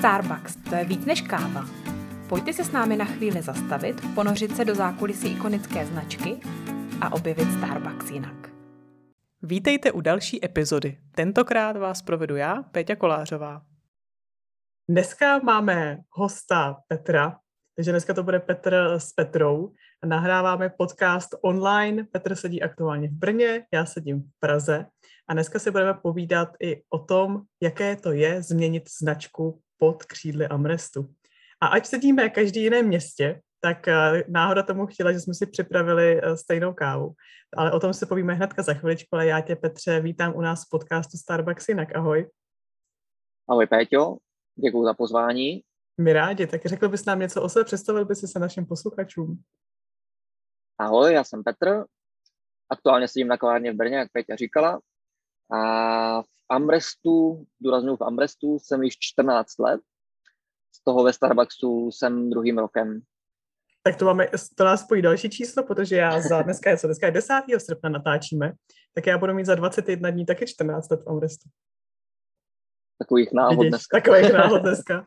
Starbucks, to je víc než káva. Pojďte se s námi na chvíli zastavit, ponořit se do zákulisí ikonické značky a objevit Starbucks jinak. Vítejte u další epizody. Tentokrát vás provedu já, Péťa Kolářová. Dneska máme hosta Petra, takže dneska to bude Petr s Petrou. Nahráváme podcast online. Petr sedí aktuálně v Brně, já sedím v Praze. A dneska si budeme povídat i o tom, jaké to je změnit značku pod křídly Amrestu. A ať sedíme každý jiném městě, tak eh, náhoda tomu chtěla, že jsme si připravili eh, stejnou kávu. Ale o tom se povíme hnedka za chviličku, ale já tě, Petře, vítám u nás v podcastu Starbucks jinak. Ahoj. Ahoj, Péťo. Děkuji za pozvání. My rádi. Tak řekl bys nám něco o sebe, představil bys se našim posluchačům. Ahoj, já jsem Petr. Aktuálně sedím na kavárně v Brně, jak Péťa říkala. A v Amrestu, důraznuju v Amrestu, jsem již 14 let. Z toho ve Starbucksu jsem druhým rokem. Tak to máme, to nás spojí další číslo, protože já za dneska je co, dneska je 10. srpna natáčíme, tak já budu mít za 21 dní taky 14 let v Amrestu. Takových náhod Vidíš, dneska. Takových náhod dneska.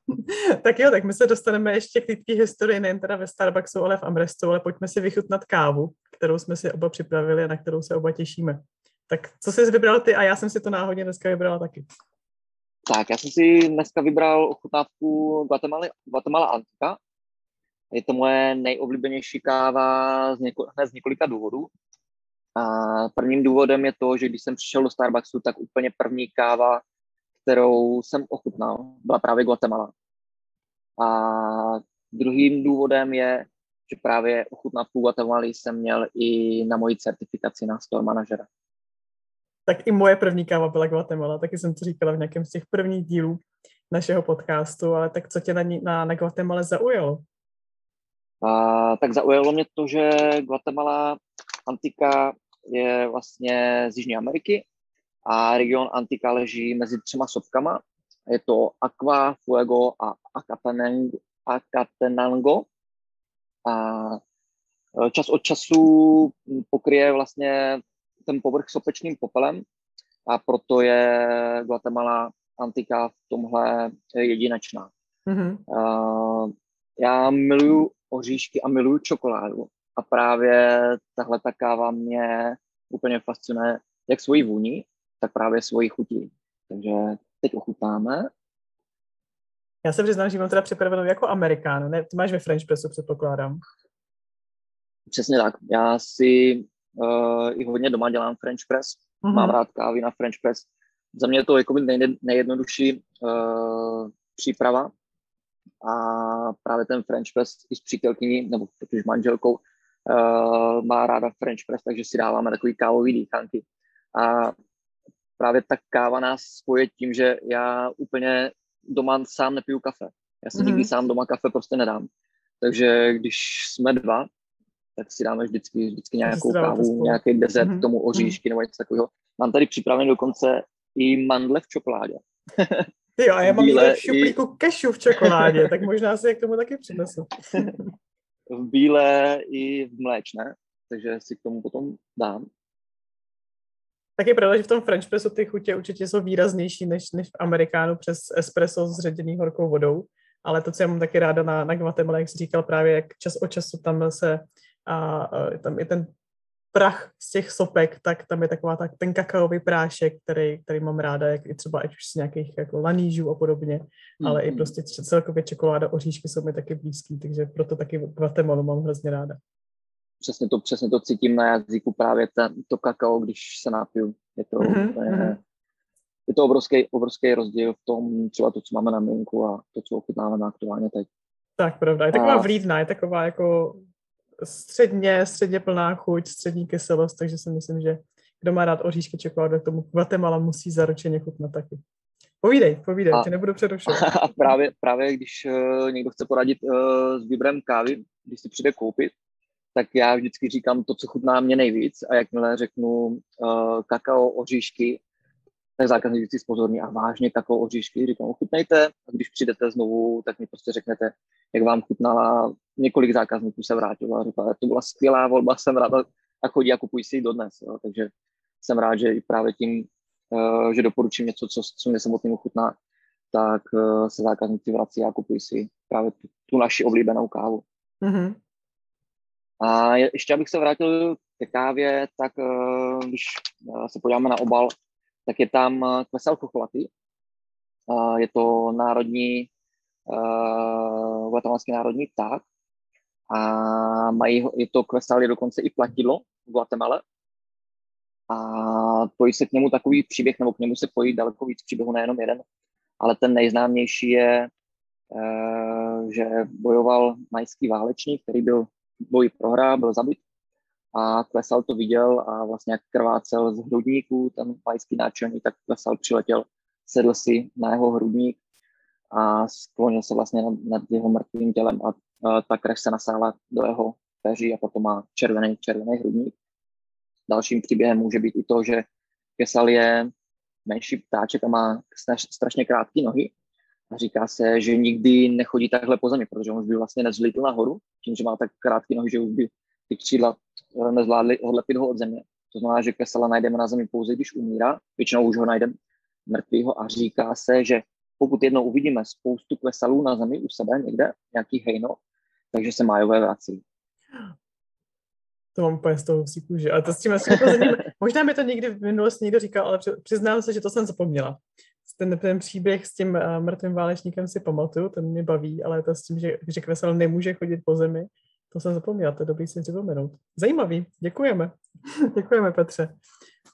tak jo, tak my se dostaneme ještě k té historii, nejen teda ve Starbucksu, ale v Amrestu, ale pojďme si vychutnat kávu, kterou jsme si oba připravili a na kterou se oba těšíme. Tak co jsi vybral ty a já jsem si to náhodně dneska vybrala taky. Tak, já jsem si dneska vybral ochutnávku Guatemala, Guatemala Antica. Je to moje nejoblíbenější káva z, něko, hned z několika důvodů. A prvním důvodem je to, že když jsem přišel do Starbucksu, tak úplně první káva, kterou jsem ochutnal, byla právě Guatemala. A druhým důvodem je, že právě ochutnávku Guatemala jsem měl i na moji certifikaci na store manažera tak i moje první káva byla Guatemala, taky jsem to říkala v nějakém z těch prvních dílů našeho podcastu, ale tak co tě na, na, na Guatemala zaujalo? A, tak zaujalo mě to, že Guatemala Antika je vlastně z Jižní Ameriky a region Antika leží mezi třema sopkama. Je to Aqua, Fuego a Acatenango. Acatenango. A e, čas od času pokryje vlastně ten povrch sopečným popelem a proto je Guatemala antika v tomhle jedinečná. Mm-hmm. Uh, já miluju oříšky a miluju čokoládu a právě tahle ta káva mě úplně fascinuje jak svojí vůni, tak právě svojí chutí. Takže teď ochutnáme. Já se přiznám, že mám teda připravenou jako amerikáno. Ne, ty máš ve French pressu, předpokládám. Přesně tak. Já si uh, i hodně doma dělám French press. Mm-hmm. Mám rád kávy na French press. Za mě je to jako nej, nejjednodušší uh, příprava a právě ten French press i s přítelkyní, nebo protože manželkou, uh, má ráda French press, takže si dáváme takový kávový dýchanky. A právě ta káva nás spoje tím, že já úplně doma sám nepiju kafe. Já si mm-hmm. nikdy sám doma kafe prostě nedám. Takže když jsme dva, tak si dáme vždycky, vždycky nějakou kávu, nějaký dezert mm-hmm. k tomu oříšky mm-hmm. nebo něco takového. Mám tady připravený dokonce i mandle v čokoládě. Jo, a já mám Bílé v šuplíku i... kešu v čokoládě, tak možná si jak tomu taky přinesu. v bílé i v mléčné, takže si k tomu potom dám. Tak je pravda, že v tom French pressu ty chutě určitě jsou výraznější než, než v Amerikánu přes espresso s ředěný horkou vodou, ale to, co já mám taky ráda na, na Guatemala, jak jsi říkal právě, jak čas od času tam se a, tam je ten prach z těch sopek, tak tam je taková tak, ten kakaový prášek, který, který mám ráda, jak i třeba ať už z nějakých jako lanížů a podobně, mm-hmm. ale i mm-hmm. prostě celkově čokoláda, oříšky jsou mi taky blízký, takže proto taky Guatemala mám hrozně ráda. Přesně to, přesně to cítím na jazyku právě ten, to kakao, když se napiju. Je to, mm-hmm. je, mm-hmm. je to obrovský, obrovský rozdíl v tom třeba to, co máme na minku a to, co ochutnáváme aktuálně teď. Tak, pravda. Je taková a... vlídná, je taková jako středně, středně plná chuť, střední kyselost, takže si myslím, že kdo má rád oříšky čokoládu, k tomu Guatemala musí zaručeně chutnat taky. Povídej, povídej, a, tě nebudu přerušovat. A právě, právě když uh, někdo chce poradit uh, s výběrem kávy, když si přijde koupit, tak já vždycky říkám to, co chutná mě nejvíc a jakmile řeknu uh, kakao, oříšky, tak zákazník vždycky spozorní a vážně kakao oříšky, říkám, ochutnejte a když přijdete znovu, tak mi prostě řeknete, jak vám chutnala, několik zákazníků se vrátilo a říkala, to byla skvělá volba, jsem rád a chodí a kupují si ji dodnes, jo. takže jsem rád, že i právě tím, uh, že doporučím něco, co, co mě samotným chutná, tak uh, se zákazníci vrací a kupují si právě tu, tu naši oblíbenou kávu. Mm-hmm. A ještě abych se vrátil ke kávě, tak uh, když se podíváme na obal, tak je tam uh, kvesel chocholatý. Uh, je to národní, uh, guatemalský národní pták. A mají, je to kvesel, je dokonce i platidlo v Guatemala. A pojí se k němu takový příběh, nebo k němu se pojí daleko víc příběhů, nejenom jeden. Ale ten nejznámější je, že bojoval majský válečník, který byl boj prohrál, byl zabit a Klesal to viděl a vlastně jak krvácel z hrudníků, ten majský náčelník, tak Klesal přiletěl, sedl si na jeho hrudník a sklonil se vlastně nad, nad jeho mrtvým tělem a, a ta krev se nasála do jeho peří a potom má červený, červený hrudník. Dalším příběhem může být i to, že Kesal je menší ptáček a má strašně krátké nohy a říká se, že nikdy nechodí takhle po zemi, protože on už by vlastně nezlítl nahoru, tím, že má tak krátké nohy, že už by ty křídla nezvládly odlepit ho od země. To znamená, že kesela najdeme na zemi pouze, když umírá, většinou už ho najdeme mrtvýho a říká se, že pokud jednou uvidíme spoustu klesalů na zemi u sebe někde, nějaký hejno, takže se májové vrací. To mám úplně z toho vsíku, že? Ale to s tím asi Možná mi to někdy v minulosti někdo říkal, ale přiznám se, že to jsem zapomněla ten, ten příběh s tím uh, mrtvým válečníkem si pamatuju, ten mě baví, ale to s tím, že, že Kvesel nemůže chodit po zemi, to jsem zapomněla, to je dobrý si připomenout. Zajímavý, děkujeme. děkujeme, Petře.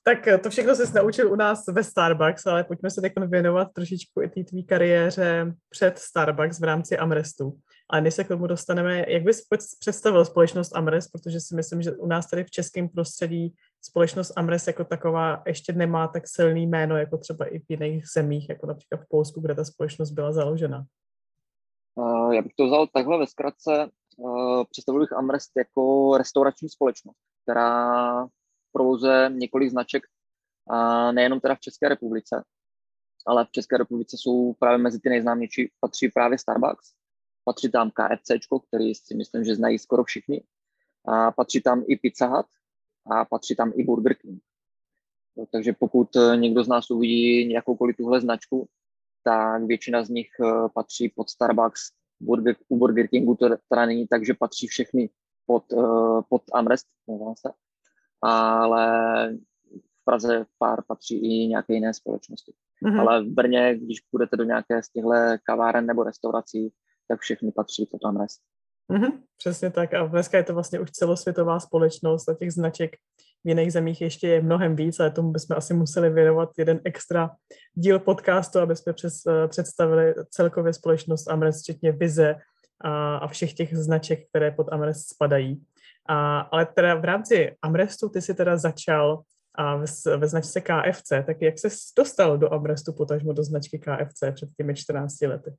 Tak eh, to všechno jsi naučil u nás ve Starbucks, ale pojďme se teď věnovat trošičku i té tvý kariéře před Starbucks v rámci Amrestu. Ale než se k tomu dostaneme, jak bys představil společnost Amres, protože si myslím, že u nás tady v českém prostředí společnost Amres jako taková ještě nemá tak silný jméno, jako třeba i v jiných zemích, jako například v Polsku, kde ta společnost byla založena. Uh, já bych to vzal takhle ve zkratce. Uh, představil bych Amrest jako restaurační společnost, která provozuje několik značek, nejenom teda v České republice, ale v České republice jsou právě mezi ty nejznámější patří právě Starbucks, patří tam KFC, který si myslím, že znají skoro všichni, a patří tam i Pizza Hut, a patří tam i Burger King. Takže pokud eh, někdo z nás uvidí nějakoukoliv tuhle značku, tak většina z nich eh, patří pod Starbucks, Burger, u Burger Kingu to teda není tak, že patří všechny pod, eh, pod Amrest, se, ale v Praze pár patří i nějaké jiné společnosti. Mm-hmm. Ale v Brně, když půjdete do nějaké z těchto kaváren nebo restaurací, tak všechny patří pod Amrest. Mm-hmm, přesně tak. A dneska je to vlastně už celosvětová společnost a těch značek v jiných zemích ještě je mnohem víc, ale tomu bychom asi museli věnovat jeden extra díl podcastu, aby jsme přes, eh, představili celkově společnost Amres, včetně vize a, a všech těch značek, které pod Amres spadají. A, ale teda v rámci Amrestu ty si teda začal a ve, ve značce KFC, tak jak se dostal do Amrestu, potažmo do značky KFC před těmi 14 lety?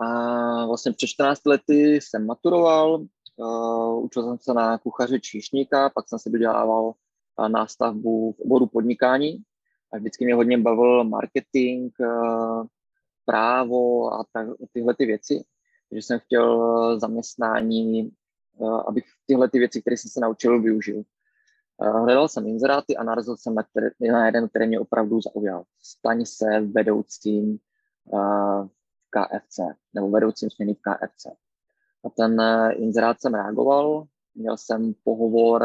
A vlastně před 14 lety jsem maturoval, uh, učil jsem se na kuchaře číšníka, pak jsem se dodělával uh, nástavbu v oboru podnikání a vždycky mě hodně bavil marketing, uh, právo a tak, tyhle ty věci. Takže jsem chtěl zaměstnání, abych tyhle ty věci, které jsem se naučil, využil. Hledal jsem inzeráty a narazil jsem na, který, na jeden, který mě opravdu zaujal. Staň se vedoucím uh, KFC, nebo vedoucím směny v KFC. A ten eh, inzerát jsem reagoval, měl jsem pohovor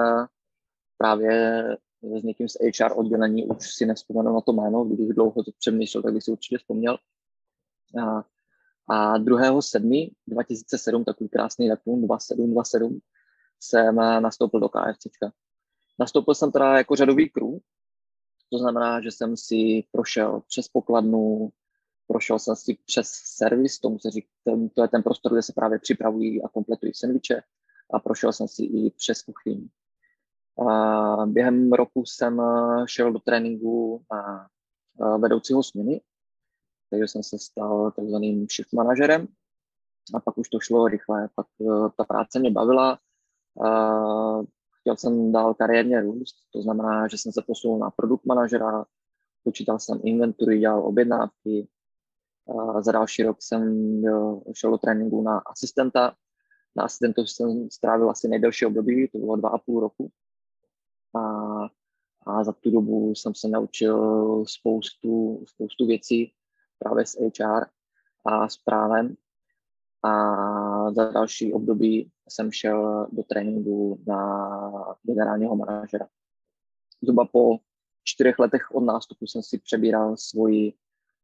právě s někým z HR oddělení, už si nevzpomenu na to jméno, když dlouho to přemýšlel, tak bych si určitě vzpomněl. A, a 2.7. 2007, takový krásný datum, 2727, jsem eh, nastoupil do KFC. Nastoupil jsem teda jako řadový crew, to znamená, že jsem si prošel přes pokladnu, prošel jsem si přes servis, tomu se říká, to je ten prostor, kde se právě připravují a kompletují sendviče a prošel jsem si i přes kuchyni. A během roku jsem eh, šel do tréninku na eh, vedoucího směny, takže jsem se stal takzvaným shift manažerem a pak už to šlo rychle, pak eh, ta práce mě bavila, chtěl jsem dál kariérně růst, to znamená, že jsem se posunul na produkt manažera, počítal jsem inventury, dělal objednávky, za další rok jsem šel do tréninku na asistenta. Na asistentu jsem strávil asi nejdelší období, to bylo dva a půl roku. A, a za tu dobu jsem se naučil spoustu, spoustu věcí. právě s HR a s právem. A za další období jsem šel do tréninku na generálního manažera. Zhruba po čtyřech letech od nástupu jsem si přebíral svoji,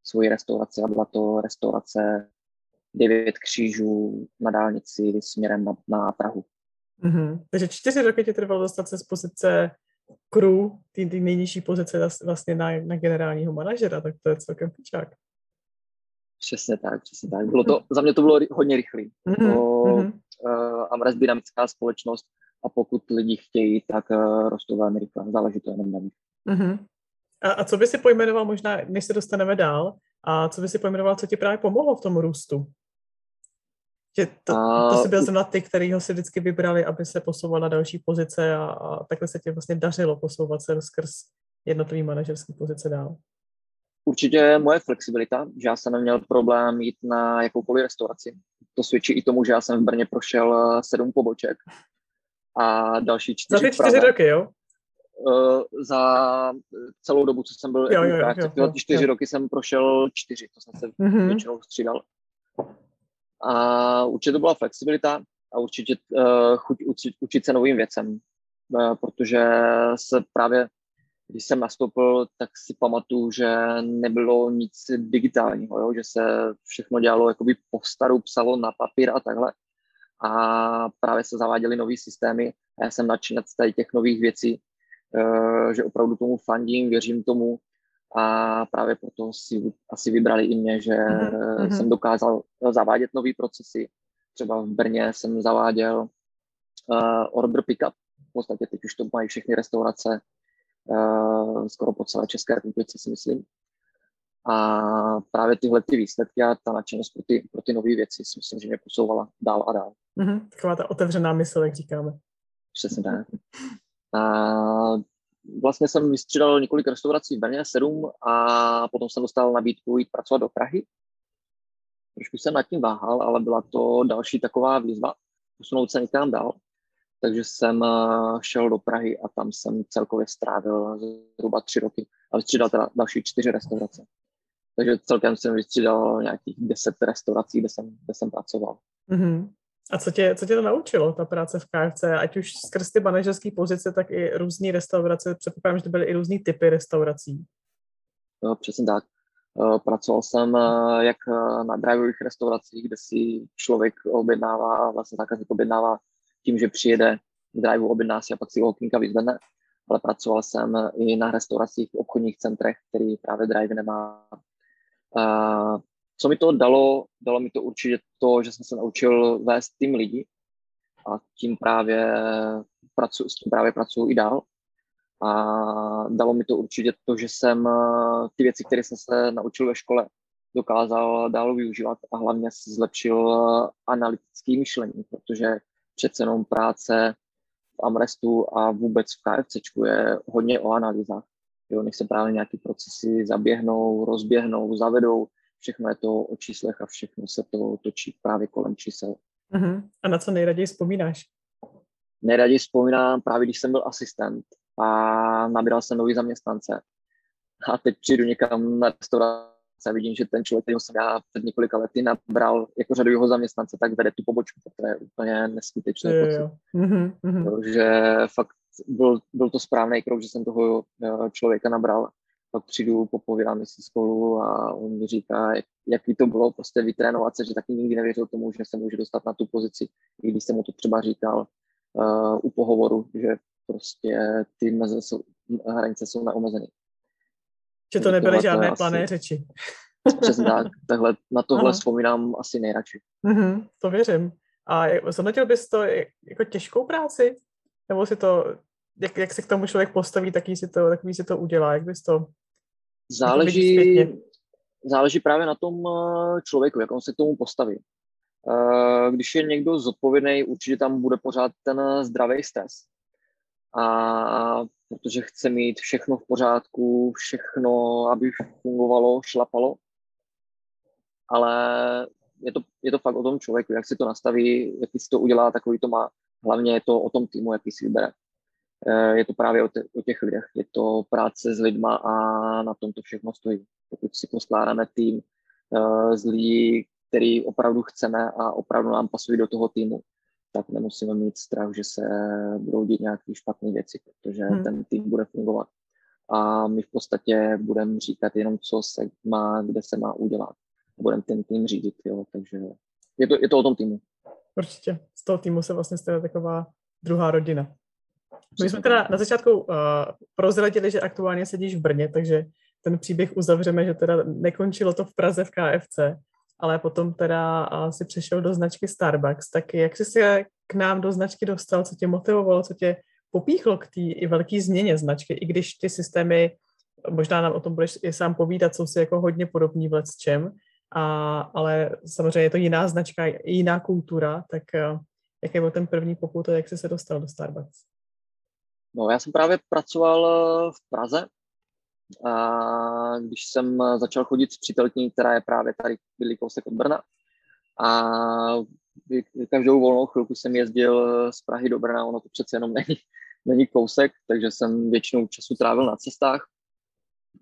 svoji restauraci a byla to restaurace Devět křížů na dálnici směrem na, na Prahu. Mm-hmm. Takže čtyři roky ti trvalo dostat se z pozice crew, ty, ty nejnižší pozice vlastně na, na generálního manažera, tak to je celkem pičák. Přesně tak, přesně tak. Bylo to, za mě to bylo hodně rychlé. Mm-hmm. Uh, Amres dynamická společnost a pokud lidi chtějí, tak uh, rostou velmi rychle. Záleží to jenom na nich. Mm-hmm. A, a co by si pojmenoval možná, než se dostaneme dál, a co by si pojmenoval, co ti právě pomohlo v tom růstu? Že to, to si byl zrovna ty, který ho si vždycky vybrali, aby se posouval na další pozice a, a takhle se ti vlastně dařilo posouvat se skrz jednotlivý manažerský pozice dál. Určitě moje flexibilita, že já jsem neměl problém jít na jakoukoliv restauraci. To svědčí i tomu, že já jsem v Brně prošel eh, sedm poboček a další čtyři Za ty čtyři roky, jo? Uh, za celou dobu, co jsem byl jo, jo, jo, jo, čtyři jo. roky jsem prošel čtyři, to jsem se mm-hmm. většinou střídal. A určitě to byla flexibilita a určitě uh, chuť učit, učit se novým věcem, uh, protože se právě, když jsem nastoupil, tak si pamatuju, že nebylo nic digitálního, jo? že se všechno dělalo jakoby po staru, psalo na papír a takhle. A právě se zaváděly nové systémy a já jsem nadšenec tady těch nových věcí, že opravdu tomu fandím, věřím tomu a právě proto si asi vybrali i mě, že mm-hmm. jsem dokázal zavádět nové procesy. Třeba v Brně jsem zaváděl uh, order pickup, v podstatě teď už to mají všechny restaurace, uh, skoro po celé České republice si myslím. A právě tyhle ty výsledky a ta nadšenost pro ty, pro ty nové věci si myslím, že mě posouvala dál a dál. Mm-hmm, taková ta otevřená mysl, jak říkáme. Přesně tak. A vlastně jsem vystřídal několik restaurací v Brně, sedm, a potom jsem dostal nabídku jít pracovat do Prahy. Trošku jsem nad tím váhal, ale byla to další taková výzva, posunout se někam dál. Takže jsem eh, šel do Prahy a tam jsem celkově strávil zhruba tři roky a vystřídal teda další čtyři restaurace. Takže celkem jsem vystřídal nějakých deset restaurací, kde jsem, kde jsem pracoval. Mm-hmm. A co tě, co tě to naučilo, ta práce v KFC, ať už skrz ty manažerské pozice, tak i různé restaurace, předpokládám, že to byly i různé typy restaurací. No, přesně tak. Eh, pracoval jsem eh, jak eh, na driveových restauracích, kde si člověk objednává, vlastně zákazník objednává tím, že přijede k driveu, objedná si a pak si okýnka vyzvedne, ale pracoval jsem i na restauracích v obchodních centrech, který právě drive nemá co mi to dalo? Dalo mi to určitě to, že jsem se naučil vést tým lidí a tím právě pracuji, s tím právě pracuji i dál. A dalo mi to určitě to, že jsem eh, ty věci, které jsem se naučil ve škole, dokázal dál využívat a hlavně zlepšil eh, analytické myšlení, protože přece jenom práce v Amrestu a vůbec v KFCčku je hodně o analýzách. Jo, než se právě nějaké procesy zaběhnou, rozběhnou, zavedou, všechno je to o číslech a všechno se to točí právě kolem čísel. Uh-huh. A na co nejraději vzpomínáš? Nejraději vzpomínám právě, když jsem byl asistent a nabíral jsem nový zaměstnance. A teď přijdu někam na restauraci a vidím, že ten člověk, který jsem já před několika lety nabral jako řadu jeho zaměstnance, tak vede tu pobočku. To je úplně neskutečné. Uh-huh, uh-huh. Takže fakt byl, byl to správný krok, že jsem toho eh, člověka nabral pak přijdu, popovídáme si spolu a on mi říká, jak, jaký to bylo prostě vytrénovat se, že taky nikdy nevěřil tomu, že se může dostat na tu pozici, i když jsem mu to třeba říkal uh, u pohovoru, že prostě ty meze jsou, hranice jsou neomezeny. Že to nebyly tohle žádné plané řeči. Přesně tak. Takhle, na tohle Aha. vzpomínám asi nejradši. Mm-hmm, to věřím. A zhodnotil bys to jako těžkou práci? Nebo si to, jak, jak se k tomu člověk postaví, taký si to, takový si to udělá? Jak bys to Záleží, záleží právě na tom eh, člověku, jak on se k tomu postaví. Eh, když je někdo zodpovědný, určitě tam bude pořád ten eh, zdravý stres. A protože chce mít všechno v pořádku, všechno, aby fungovalo, šlapalo. Ale je to, je to fakt o tom člověku, jak si to nastaví, jaký si to udělá, takový to má. Hlavně je to o tom týmu, jaký si vybere. Eh, je to právě o, te, o těch lidech. Je to práce s lidma a na tom to všechno stojí. Pokud si poskládáme tým uh, z lidí, který opravdu chceme a opravdu nám pasují do toho týmu, tak nemusíme mít strach, že se budou dít nějaké špatné věci, protože hmm. ten tým bude fungovat. A my v podstatě budeme říkat jenom, co se má, kde se má udělat. A budeme ten tým řídit, jo. takže je to, je to o tom týmu. Určitě. Z toho týmu se vlastně stane taková druhá rodina. My jsme teda na začátku uh, prozradili, že aktuálně sedíš v Brně, takže ten příběh uzavřeme, že teda nekončilo to v Praze v KFC, ale potom teda uh, si přešel do značky Starbucks. Tak jak jsi se k nám do značky dostal, co tě motivovalo, co tě popíchlo k té velké změně značky, i když ty systémy, možná nám o tom budeš i sám povídat, jsou si jako hodně podobní v čem, a, ale samozřejmě je to jiná značka, jiná kultura, tak uh, jaký byl ten první poput a jak jsi se dostal do Starbucks? No, já jsem právě pracoval eh, v Praze, a když jsem začal chodit s přítelkyní, která je právě tady byli kousek od Brna. A každou volnou chvilku jsem jezdil z Prahy do Brna, ono to přece jenom není, není kousek, takže jsem většinou času trávil na cestách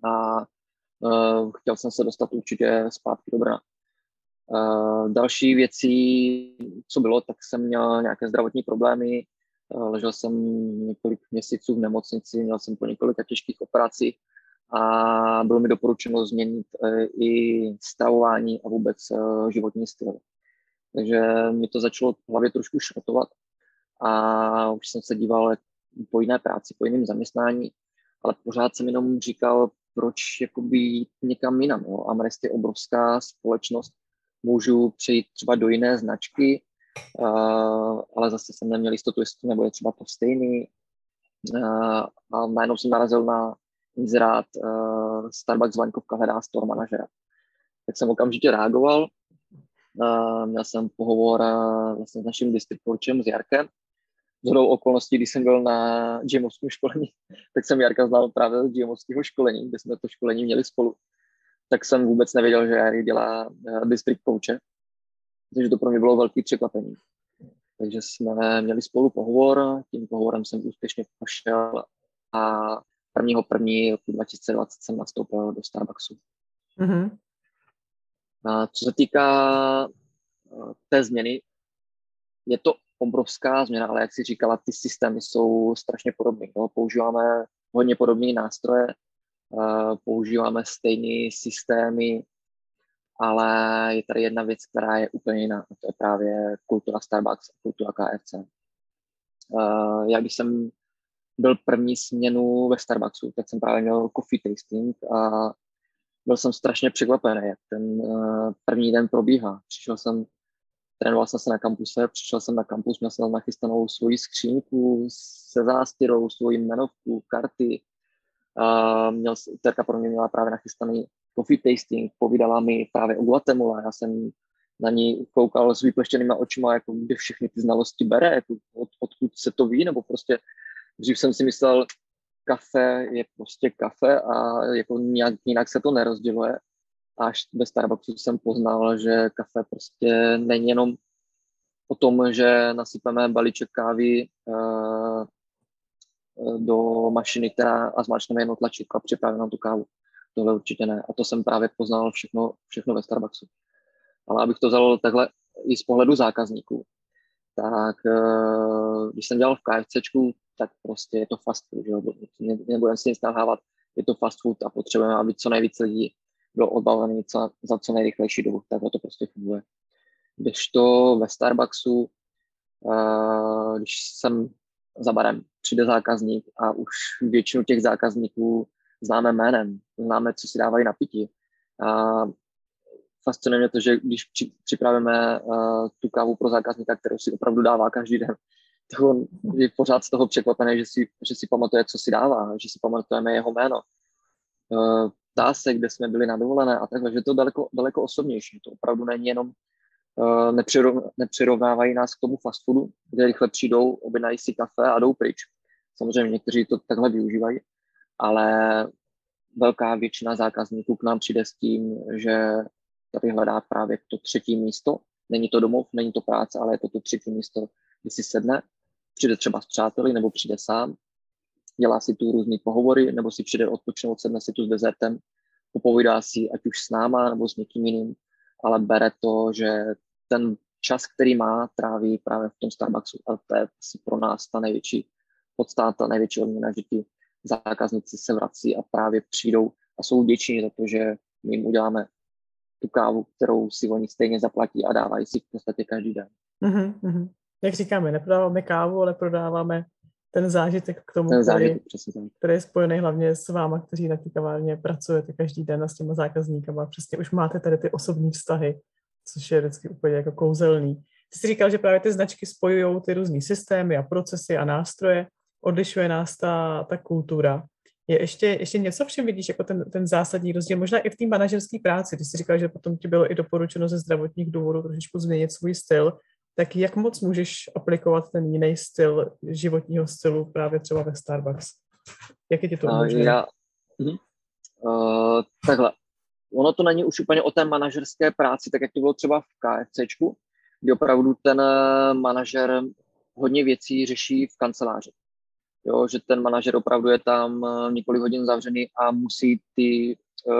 a uh, chtěl jsem se dostat určitě zpátky do Brna. Uh, další věcí, co bylo, tak jsem měl nějaké zdravotní problémy, ležel jsem několik měsíců v nemocnici, měl jsem po několika těžkých operacích a bylo mi doporučeno změnit uh, i stravování a vůbec uh, životní styl. Takže mi to začalo v hlavě trošku šrotovat a už jsem se díval po jiné práci, po jiném zaměstnání, ale pořád jsem jenom říkal, proč jakoby jít někam jinam. Jo? Amrest je obrovská společnost, můžu přejít třeba do jiné značky, uh, ale zase jsem neměl jistotu, jestli to nebude třeba to stejný. Uh, a najednou jsem narazil na inzerát uh, Starbucks Vaňkovka hledá store manažera. Tak jsem okamžitě reagoval. Uh, měl jsem pohovor uh, vlastně s naším distributorem, s Jarkem. Zhodou okolností, když jsem byl na GMovském školení, tak jsem Jarka znal právě z GMovského školení, kde jsme to školení měli spolu tak jsem vůbec nevěděl, že Jari dělá uh, district coache. Takže to pro mě bylo velký překvapení. Takže jsme měli spolu pohovor, tím pohovorem jsem úspěšně prošel a prvního první roku 2020 jsem nastoupil do Starbucksu. Mm-hmm. A co se týká uh, té změny, je to obrovská změna, ale jak si říkala, ty systémy jsou strašně podobné. Používáme hodně podobné nástroje, používáme stejné systémy, ale je tady jedna věc, která je úplně jiná, a to je právě kultura Starbucks a kultura KFC. Já když jsem byl první směnu ve Starbucksu, tak jsem právě měl coffee tasting a byl jsem strašně překvapený, jak ten první den probíhá. Přišel jsem, trénoval jsem se na kampuse, přišel jsem na kampus, měl jsem nachystanou svoji skřínku se zástěrou, svoji jmenovku, karty, Uh, měl, Terka pro mě měla právě nachystaný coffee tasting, povídala mi právě o Guatemala, já jsem na ní koukal s vypleštěnýma očima, jako kde všechny ty znalosti bere, jako od, odkud se to ví, nebo prostě dřív jsem si myslel, kafe je prostě kafe a jako nějak jinak se to nerozděluje. Až ve Starbucksu jsem poznal, že kafe prostě není jenom o tom, že nasypeme balíček kávy uh, do mašiny, která a zmáčkneme jedno tlačítko a připravíme tu kávu. Tohle určitě ne. A to jsem právě poznal všechno, všechno ve Starbucksu. Ale abych to vzal takhle i z pohledu zákazníků, tak eh, když jsem dělal v KFCčku, tak prostě je to fast food, že? nebudeme si nic nahávat, je to fast food a potřebujeme, aby co nejvíce lidí bylo odbavený za, za co nejrychlejší dobu, tak to prostě funguje. Když to ve Starbucksu, uh, když jsem za barem přijde zákazník a už většinu těch zákazníků známe jménem, známe, co si dávají na pití. A fascinuje mě to, že když připravíme uh, tu kávu pro zákazníka, kterou si opravdu dává každý den, tak on je pořád z toho překvapený, že si, že si pamatuje, co si dává, že si pamatujeme jeho jméno. Uh, ptá se, kde jsme byli na dovolené a takhle, že to daleko, daleko osobnější. To opravdu není jenom uh, nepřirovnávají nás k tomu fast foodu, kde rychle přijdou, objednají si kafe a jdou pryč. Samozřejmě někteří to takhle využívají, ale velká většina zákazníků k nám přijde s tím, že tady hledá právě to třetí místo. Není to domov, není to práce, ale je to to třetí místo, kdy si sedne, přijde třeba s přáteli nebo přijde sám, dělá si tu různý pohovory, nebo si přijde odpočinout, sedne si tu s dezertem. Popovídá si ať už s náma nebo s někým jiným, ale bere to, že ten čas, který má, tráví právě v tom Starbucksu. A to je asi pro nás ta největší podstata, největší odměna, že ti zákazníci se vrací a právě přijdou a jsou vděční za to, že my jim uděláme tu kávu, kterou si oni stejně zaplatí a dávají si v podstatě každý den. Mm-hmm. Jak říkáme, neprodáváme kávu, ale prodáváme ten zážitek k tomu, ten zážitek, který, který je spojený hlavně s váma, kteří na té kavárně pracujete každý den a s těma zákazníkama. Přesně už máte tady ty osobní vztahy, což je vždycky úplně jako kouzelný. Ty jsi říkal, že právě ty značky spojují ty různé systémy a procesy a nástroje. Odlišuje nás ta, ta kultura. Je ještě, ještě něco, v čem vidíš jako ten, ten zásadní rozdíl? Možná i v té manažerské práci. Ty jsi říkal, že potom ti bylo i doporučeno ze zdravotních důvodů trošičku změnit svůj styl tak jak moc můžeš aplikovat ten jiný styl životního stylu právě třeba ve Starbucks? Jak je ti to umožněno? Já, uh, takhle. Ono to není už úplně o té manažerské práci, tak jak to bylo třeba v KFCčku, kdy opravdu ten eh, manažer hodně věcí řeší v kanceláři. Jo, že ten manažer opravdu je tam eh, několik hodin zavřený a musí ty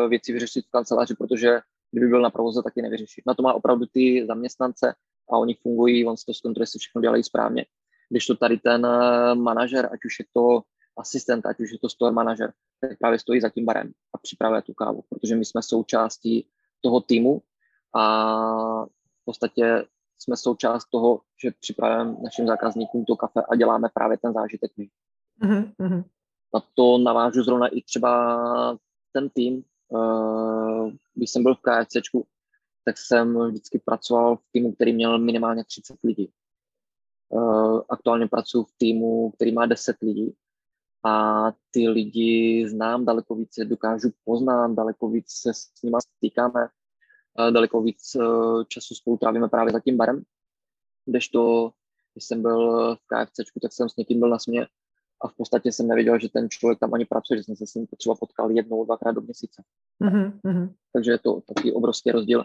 věci vyřešit v kanceláři, protože kdyby byl na provoze, taky nevyřeší. Na to má opravdu ty zaměstnance, a oni fungují, on se to zkontroluje, jestli všechno dělají správně. Když to tady ten eh, manažer, ať už je to asistent, ať už je to store manažer, tak právě stojí za tím barem a připravuje tu kávu, protože my jsme součástí toho týmu a v podstatě jsme součást toho, že připravujeme našim zákazníkům to kafe a děláme právě ten zážitek my. Mm-hmm. Na to navážu zrovna i třeba ten tým, uh, když jsem byl v KFCčku, tak jsem vždycky pracoval v týmu, který měl minimálně 30 lidí. Uh, aktuálně pracuji v týmu, který má 10 lidí a ty lidi znám daleko více, dokážu poznat, daleko víc se s nimi stýkáme, uh, daleko víc času spolu trávíme právě za tím barem, to, když jsem byl v KFCčku, tak jsem s někým byl na směr a v podstatě jsem nevěděl, že ten člověk tam ani pracuje, že jsem se s ním potřeba potkal jednou, dvakrát do měsíce. Mm-hmm. Takže je to takový obrovský rozdíl.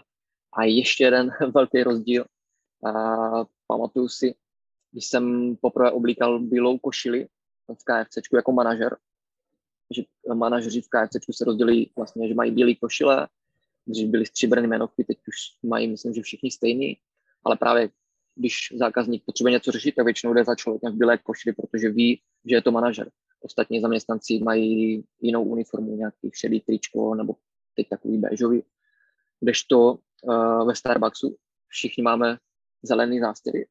A ještě jeden velký rozdíl. A pamatuju si, když jsem poprvé oblíkal bílou košili v KFC jako manažer, že manažeři v KFC se rozdělí vlastně, že mají bílé košile, když byly stříbrné jmenovky, teď už mají, myslím, že všichni stejný, ale právě když zákazník potřebuje něco řešit, tak většinou jde za člověkem v bílé košili, protože ví, že je to manažer. Ostatní zaměstnanci mají jinou uniformu, nějaký šedý tričko nebo teď takový béžový. Kdežto uh, ve Starbucksu všichni máme zelený zástěry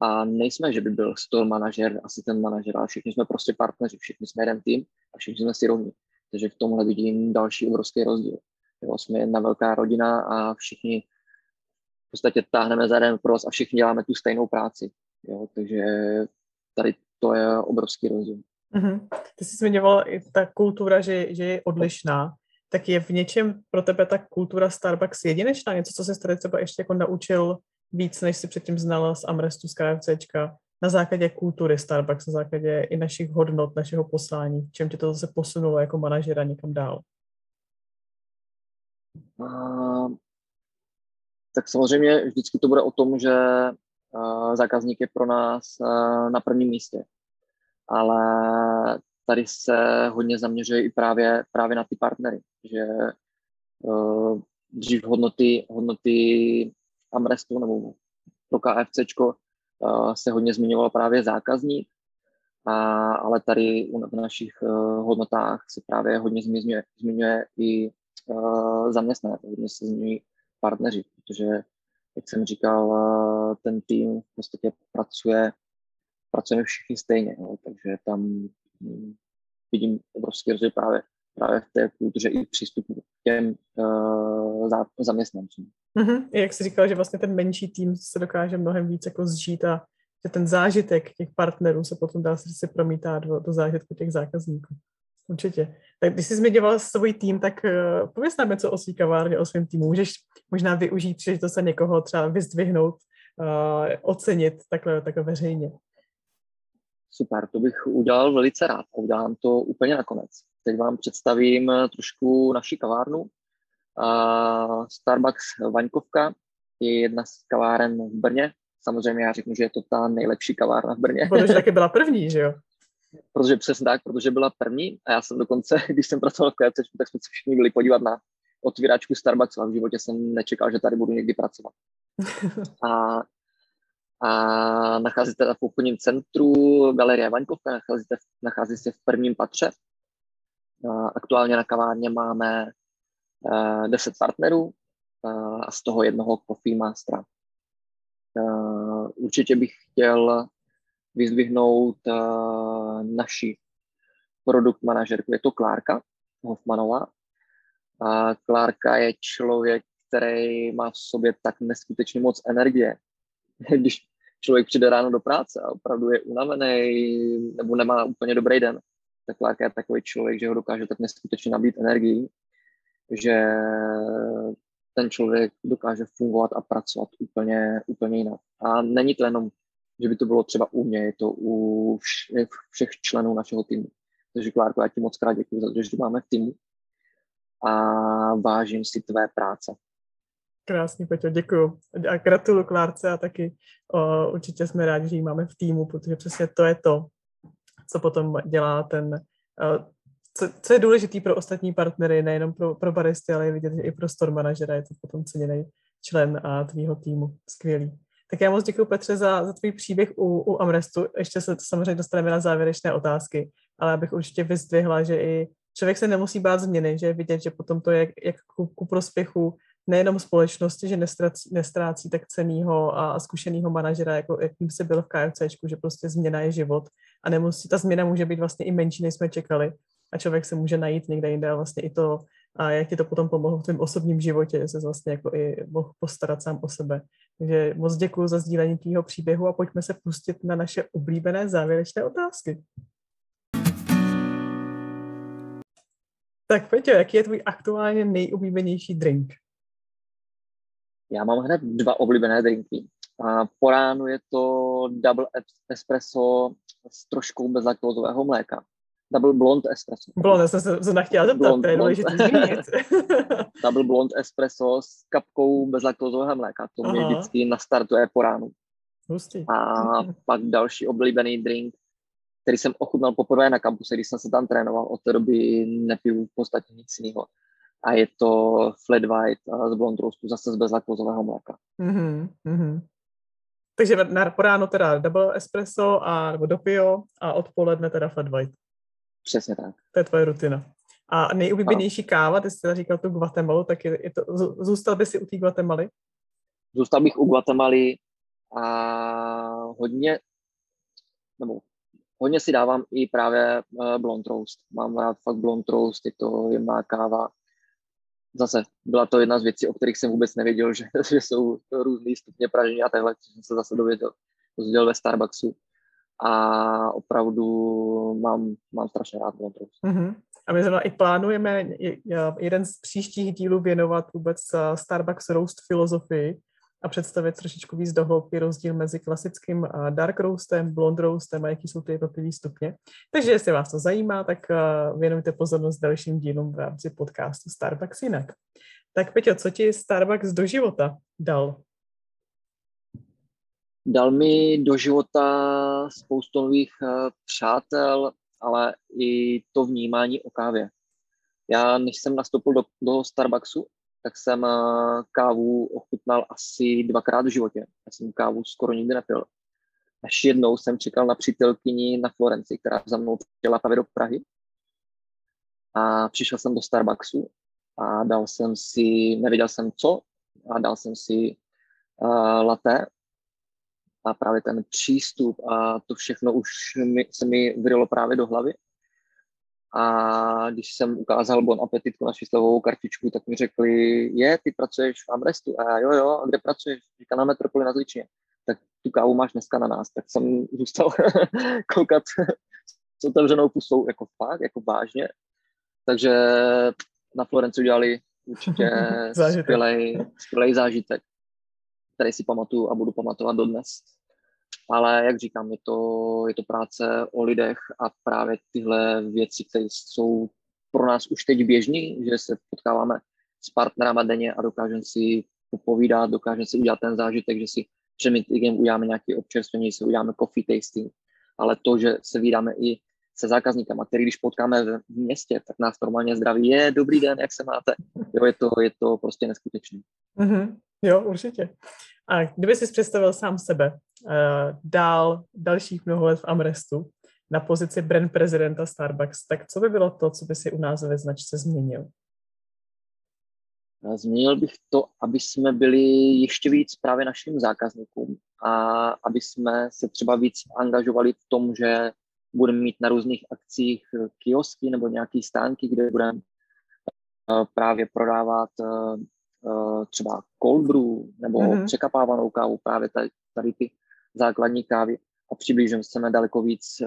a nejsme, že by byl store manažer, asi ten manažer, ale všichni jsme prostě partneři, všichni jsme jeden tým a všichni jsme si rovní. Takže v tomhle vidím další obrovský rozdíl. Jo, jsme jedna velká rodina a všichni v podstatě táhneme za jeden pros a všichni děláme tu stejnou práci. Jo, takže tady to je obrovský rozdíl. Mm-hmm. Ty jsi zmiňoval i ta kultura, že, že je odlišná tak je v něčem pro tebe ta kultura Starbucks jedinečná? Něco, co jsi tady třeba ještě jako naučil víc, než si předtím znala z Amrestu, z KFCčka, na základě kultury Starbucks, na základě i našich hodnot, našeho poslání, v čem tě to zase posunulo jako manažera někam dál? Uh, tak samozřejmě vždycky to bude o tom, že uh, zákazník je pro nás uh, na prvním místě. Ale tady se hodně zaměřuje i právě, právě na ty partnery, že uh, dřív hodnoty, hodnoty Amrestu nebo pro KFCčko se hodně zmiňoval právě zákazník, a, ale tady v našich hodnotách se právě hodně zmiňuje, zmiňuje i zaměstnanec, hodně se zmiňují partneři, protože, jak jsem říkal, uh, ten tým v podstatě pracuje, pracujeme všichni stejně, no, takže tam vidím obrovský rozdíl právě, právě v té kultuře i přístupu k těm uh, zaměstnancům. Mm-hmm. Jak jsi říkal, že vlastně ten menší tým se dokáže mnohem víc jako zžít a že ten zážitek těch partnerů se potom dá se promítá do, do zážitku těch zákazníků. Určitě. Tak když jsi zmiňoval svůj tým, tak uh, pověs nám něco o svý kavárně, o svém týmu. Můžeš možná využít to se někoho třeba vyzdvihnout, uh, ocenit takhle, takhle veřejně. Super, to bych udělal velice rád udělám to úplně nakonec. Teď vám představím trošku naši kavárnu. Uh, Starbucks Vaňkovka je jedna z kaváren v Brně. Samozřejmě já řeknu, že je to ta nejlepší kavárna v Brně. Protože taky byla první, že jo? Protože přesně tak, protože byla první a já jsem dokonce, když jsem pracoval v KFC, tak jsme se všichni byli podívat na otvíračku Starbucksu a v životě jsem nečekal, že tady budu někdy pracovat. A, a nachází se teda v obchodním centru Galerie Vaňkovka, nachází, se, nachází se v prvním patře. A aktuálně na kavárně máme uh, 10 partnerů uh, a z toho jednoho Coffee Mastera. Uh, určitě bych chtěl vyzdvihnout uh, naši produkt manažerku. Je to Klárka Hoffmanová. A Klárka je člověk, který má v sobě tak neskutečně moc energie. Když člověk přijde ráno do práce a opravdu je unavený nebo nemá úplně dobrý den, tak Klárka je takový člověk, že ho dokáže tak neskutečně nabít energii, že ten člověk dokáže fungovat a pracovat úplně, úplně jinak. A není to jenom že by to bylo třeba u mě, je to u všech, všech členů našeho týmu. Takže Klárko, já ti moc krát děkuji za to, že máme v týmu a vážím si tvé práce. Krásný, Peťo, děkuji. A gratuluju Klárce a taky o, určitě jsme rádi, že ji máme v týmu, protože přesně to je to, co potom dělá ten, co, co je důležitý pro ostatní partnery, nejenom pro, pro baristy, ale je vidět, že i pro store manažera je to potom ceněný člen a tvýho týmu. Skvělý. Tak já moc děkuji Petře za, za tvůj příběh u, u Amrestu. Ještě se samozřejmě dostaneme na závěrečné otázky, ale abych určitě vyzdvihla, že i člověk se nemusí bát změny, že vidět, že potom to je jak ku, ku prospěchu nejenom společnosti, že nestrácí, nestrácí tak cenýho a zkušeného manažera, jako jakým se byl v KFCčku, že prostě změna je život a nemusí, ta změna může být vlastně i menší, než jsme čekali a člověk se může najít někde jinde a vlastně i to, a jak ti to potom pomohlo v tvém osobním životě, že se vlastně jako i mohl postarat sám o sebe. Takže moc děkuji za sdílení tvýho příběhu a pojďme se pustit na naše oblíbené závěrečné otázky. Tak Peťo, jaký je tvůj aktuálně nejoblíbenější drink? Já mám hned dva oblíbené drinky. A po ránu je to double espresso s troškou bezlaktózového mléka. Double blond espresso. Blond, jsem se, se nechtěla zeptat, blond, to je důležité zmínit. Double blond espresso s kapkou bezlaktózového mléka. To Aha. mě vždycky nastartuje po ránu. Hustý. A pak další oblíbený drink, který jsem ochutnal poprvé na kampuse, když jsem se tam trénoval. Od té doby nepiju v podstatě nic jiného. A je to flat white z blond roastu, zase z bezlaktózového mléka. Mm-hmm. Takže na, po ráno teda double espresso a, nebo dopio a odpoledne teda flat white. Přesně tak. To je tvoje rutina. A nejoblíbenější káva, ty jsi říkal tu Guatemalu, tak je, je to, zůstal by si u té Guatemaly? Zůstal bych u Guatemaly a hodně, nebo hodně si dávám i právě uh, blond roast. Mám rád fakt blond roast, je to jemná káva. Zase byla to jedna z věcí, o kterých jsem vůbec nevěděl, že, že jsou různý stupně pražení a takhle, co jsem se zase dověděl, dozvěděl ve Starbucksu a opravdu mám, mám strašně rád Blond Roast. Mm-hmm. A my zrovna i plánujeme jeden z příštích dílů věnovat vůbec eh, Starbucks Roast filozofii a představit trošičku víc dohloubky rozdíl mezi klasickým eh, dark roastem, blond roastem a jaký jsou ty jednotlivé stupně. Takže jestli vás to zajímá, tak eh, věnujte pozornost dalším dílům v rámci podcastu Starbucks jinak. Tak Peťo, co ti Starbucks do života dal? Dal mi do života spoustu nových uh, přátel, ale i to vnímání o kávě. Já, než jsem nastoupil do, do Starbucksu, tak jsem uh, kávu ochutnal asi dvakrát v životě. Já jsem kávu skoro nikdy nepil. Až jednou jsem čekal na přítelkyni na Florenci, která za mnou přijela právě do Prahy. A přišel jsem do Starbucksu a dal jsem si, nevěděl jsem co, a dal jsem si uh, latte a právě ten přístup a to všechno už mi, se mi vyrilo právě do hlavy. A když jsem ukázal Bon Appetitku naši slovovou kartičku, tak mi řekli, je, ty pracuješ v Amrestu? A já, jo, jo, a kde pracuješ? Říká na Metropoli na Zličině. Tak tu kávu máš dneska na nás. Tak jsem zůstal koukat s otevřenou pusou, jako fakt, jako vážně. Takže na Florenci udělali určitě skvělý zážitek který si pamatuju a budu pamatovat dodnes. Ale jak říkám, je to, je to práce o lidech a právě tyhle věci, které jsou pro nás už teď běžný, že se potkáváme s partnerama denně a dokážeme si popovídat, dokážeme si udělat ten zážitek, že si před meetingem uděláme nějaké občerstvení, si uděláme coffee tasting, ale to, že se vydáme i se zákazníkama, který když potkáme v městě, tak nás normálně zdraví. Je, dobrý den, jak se máte? Jo, je to, je to prostě neskutečné. Mm-hmm. Jo, určitě. A kdyby si představil sám sebe uh, dál dalších mnoho let v Amrestu na pozici brand prezidenta Starbucks, tak co by bylo to, co by si u nás ve značce změnil? Změnil bych to, aby jsme byli ještě víc právě našim zákazníkům a aby jsme se třeba víc angažovali v tom, že budeme mít na různých akcích kiosky nebo nějaké stánky, kde budeme eh, právě prodávat eh, eh, třeba cold brew nebo mm-hmm. překapávanou kávu, právě tady, tady ty základní kávy a přiblížíme se daleko víc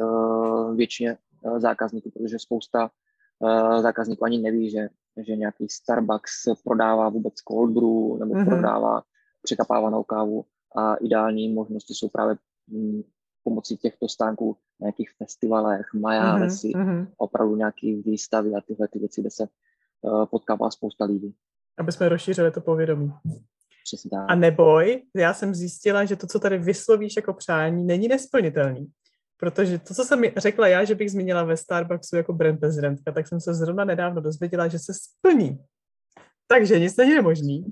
většině zákazníků, protože spousta zákazníků ani neví, že, že nějaký Starbucks prodává vůbec cold brew nebo mm-hmm. prodává překapávanou kávu a ideální možnosti jsou právě mm, pomocí těchto stánků na nějakých festivalech, majálesy, mm-hmm. Mhm, opravdu nějaký výstavy a tyhle ty věci, kde se potkává spousta lidí. Aby jsme rozšířili to povědomí. Přesně tak. A neboj, já jsem zjistila, že to, co tady vyslovíš jako přání, není nesplnitelný. Protože to, co jsem řekla já, že bych zmínila ve Starbucksu jako brand prezidentka, tak jsem se zrovna nedávno dozvěděla, že se splní. Takže nic není nemožný.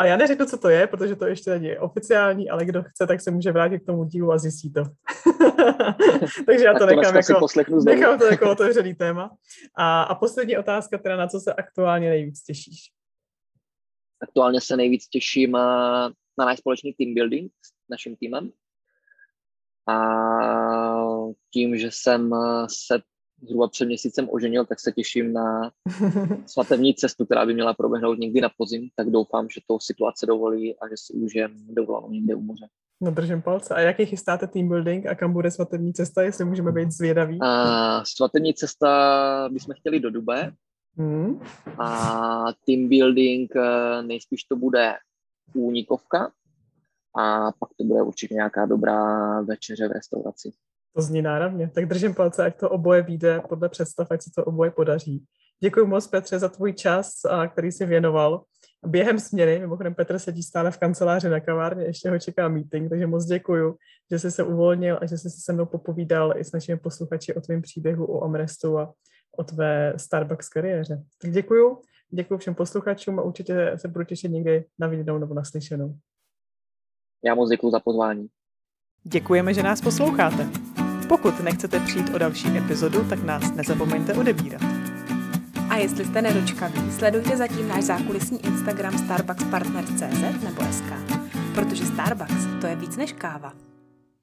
A já neřeknu, co to je, protože to ještě není oficiální, ale kdo chce, tak se může vrátit k tomu dílu a zjistí to. Takže já to, to nechám, jako, nechám to jako otevřený téma. A, a poslední otázka, teda na co se aktuálně nejvíc těšíš? Aktuálně se nejvíc těším na náš společný team building s naším týmem. A tím, že jsem se zhruba před měsícem oženil, tak se těším na svatební cestu, která by měla proběhnout někdy na podzim, tak doufám, že to situace dovolí a že si užijem dovolenou někde u moře. No držím palce. A jaký chystáte team building a kam bude svatební cesta, jestli můžeme být zvědaví? A svatební cesta bychom chtěli do Dube. Hmm. A team building eh, nejspíš to bude únikovka a pak to bude určitě nějaká dobrá večeře v restauraci. To zní náravně. Tak držím palce, ať to oboje vyjde podle představ, ať se to oboje podaří. Děkuji moc, Petře, za tvůj čas, který jsi věnoval. Během směny, mimochodem Petr sedí stále v kanceláři na kavárně, ještě ho čeká meeting, takže moc děkuji, že jsi se uvolnil a že jsi se se mnou popovídal i s našimi posluchači o tvém příběhu, o Amrestu a o tvé Starbucks kariéře. Tak děkuji, děkuji všem posluchačům a určitě se budu těšit někdy na viděnou nebo naslyšenou. Já moc děkuji za pozvání. Děkujeme, že nás posloucháte. Pokud nechcete přijít o další epizodu, tak nás nezapomeňte odebírat. A jestli jste nedočkaví, sledujte zatím náš zákulisní Instagram starbuckspartners.cz nebo SK, protože Starbucks to je víc než káva.